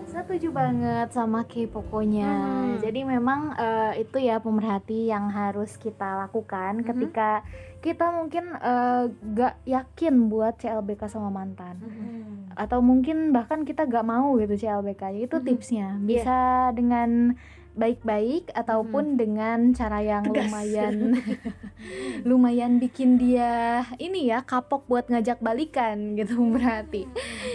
Setuju banget sama Kay pokoknya. Mhm. Jadi memang eh, itu ya pemerhati yang harus kita lakukan Mhm. ketika kita mungkin eh, gak yakin buat CLBK sama mantan. Atau mungkin bahkan kita gak mau gitu CLBK. Itu Mhm. tipsnya. Bisa dengan baik-baik ataupun dengan cara yang Tegas. lumayan lumayan bikin dia ini ya kapok buat ngajak balikan gitu berarti.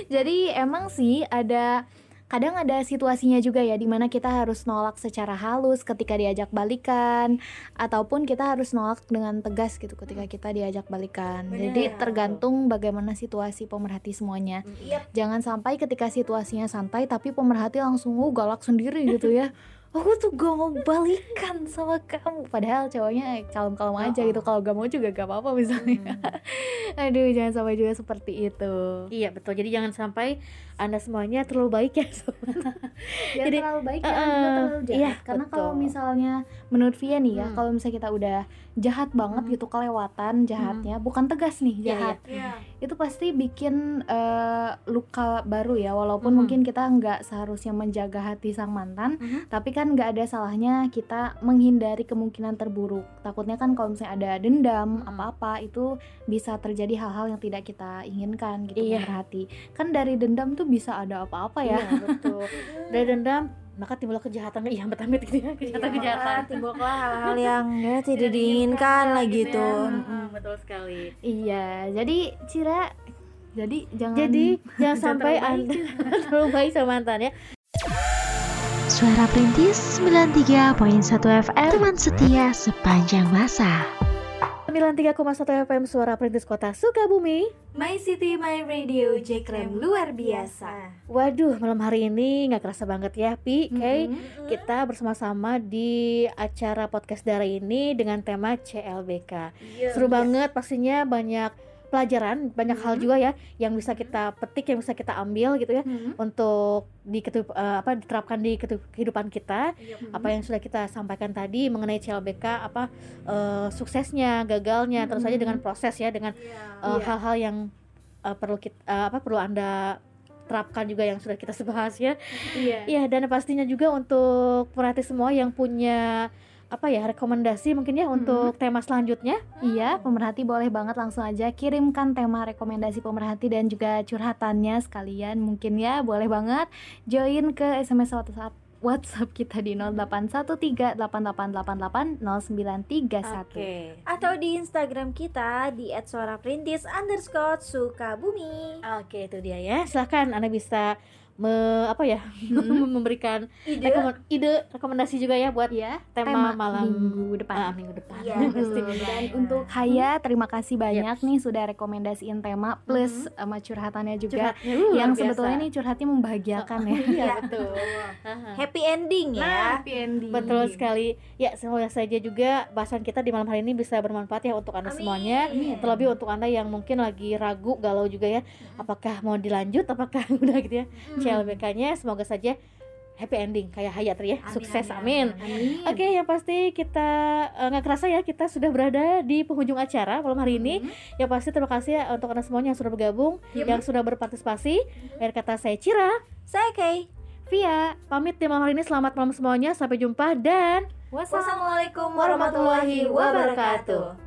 Jadi emang sih ada kadang ada situasinya juga ya di mana kita harus nolak secara halus ketika diajak balikan ataupun kita harus nolak dengan tegas gitu ketika kita diajak balikan. Jadi tergantung bagaimana situasi pemerhati semuanya. Jangan sampai ketika situasinya santai tapi pemerhati langsung oh, galak sendiri gitu ya. Aku tuh gak mau balikan sama kamu. Padahal cowoknya kalem-kalem aja gitu. Kalau gak mau juga gak apa-apa misalnya. Aduh jangan sampai juga seperti itu. Iya betul. Jadi jangan sampai anda semuanya terlalu baik ya. sobat. Jadi, terlalu baik, jangan eh, juga terlalu jahat iya, Karena kalau misalnya menurut Via nih ya Hmm. Kalau misalnya kita udah jahat banget Hmm. gitu Kelewatan jahatnya Bukan tegas nih Iya, jahat Itu pasti bikin eh, luka baru ya Walaupun Mhm. mungkin kita nggak seharusnya menjaga hati sang mantan Mhm. Tapi kan nggak ada salahnya kita menghindari kemungkinan terburuk Takutnya kan kalau misalnya ada dendam Mhm. apa-apa Itu bisa terjadi hal-hal yang tidak kita inginkan gitu Iya. berarti Kan dari dendam tuh bisa ada apa-apa ya. Iya, betul. Dari dendam maka timbul kejahatan yang amit gitu ya. Kejahatan kejahatan timbullah hal-hal yang ya tidak diinginkan lah gitu. Mm, betul sekali. Iya, jadi Cira, jadi jangan jadi jangan sampai anda terlalu baik sama mantan ya. Suara Perintis 93.1 FM Teman setia sepanjang masa 93,1 FM Suara Perintis Kota Sukabumi My City My Radio Jekrem luar biasa. Waduh malam hari ini nggak kerasa banget ya Pi Kay Mhm. Kita bersama-sama di acara podcast dari ini dengan tema CLBK Iya. Seru banget pastinya banyak pelajaran banyak hal Mhm. juga ya yang bisa kita petik yang bisa kita ambil gitu ya Hmm. untuk di eh, apa diterapkan di kehidupan kita apa yang sudah kita sampaikan tadi mengenai CLBK apa eh, suksesnya gagalnya terus saja dengan proses ya dengan eh, Iya. hal-hal yang eh, perlu kita apa perlu anda terapkan juga yang sudah kita bahas ya Iya. Iya dan pastinya juga untuk pemerhati semua yang punya apa ya rekomendasi mungkin ya untuk tema selanjutnya. Iya, pemerhati boleh banget langsung aja kirimkan tema rekomendasi pemerhati dan juga curhatannya sekalian mungkin ya, boleh banget. Join ke SMS WhatsApp WhatsApp kita di 081388880931. Atau di Instagram kita di @suaraperintis underscore Sukabumi. Oke itu dia ya. Silahkan anda bisa me, apa ya Hmm. memberikan Ide rekomen- ide rekomendasi juga ya buat Ya, tema, malam minggu depan. ah, minggu depan Iya, Pasti. betul. Dan untuk Haya, terima kasih banyak nih sudah rekomendasiin tema plus Mhm. sama curhatannya juga Curhatnya, uh, yang luar sebetulnya biasa. nih curhatnya membahagiakan ya. iya betul Aha. happy ending ya. Nah, happy ending. Betul sekali. Ya, semoga saja juga bahasan kita di malam hari ini bisa bermanfaat ya untuk Anda Amin. semuanya. Terlebih untuk Anda yang mungkin lagi ragu, galau juga ya. Apakah mau dilanjut, apakah udah gitu ya. CLBK-nya semoga saja happy ending kayak Hayat ya. Amin, Sukses, amin, amin. Amin. Oke, yang pasti kita eh, nggak kerasa ya kita sudah berada di penghujung acara malam hari ini. Yang pasti terima kasih ya untuk Anda semuanya yang sudah bergabung, yang sudah berpartisipasi. Akhir kata saya Cira, Saya Kay. Via, pamit di malam hari ini. Selamat malam semuanya. Sampai jumpa dan Wassalamualaikum warahmatullahi wabarakatuh.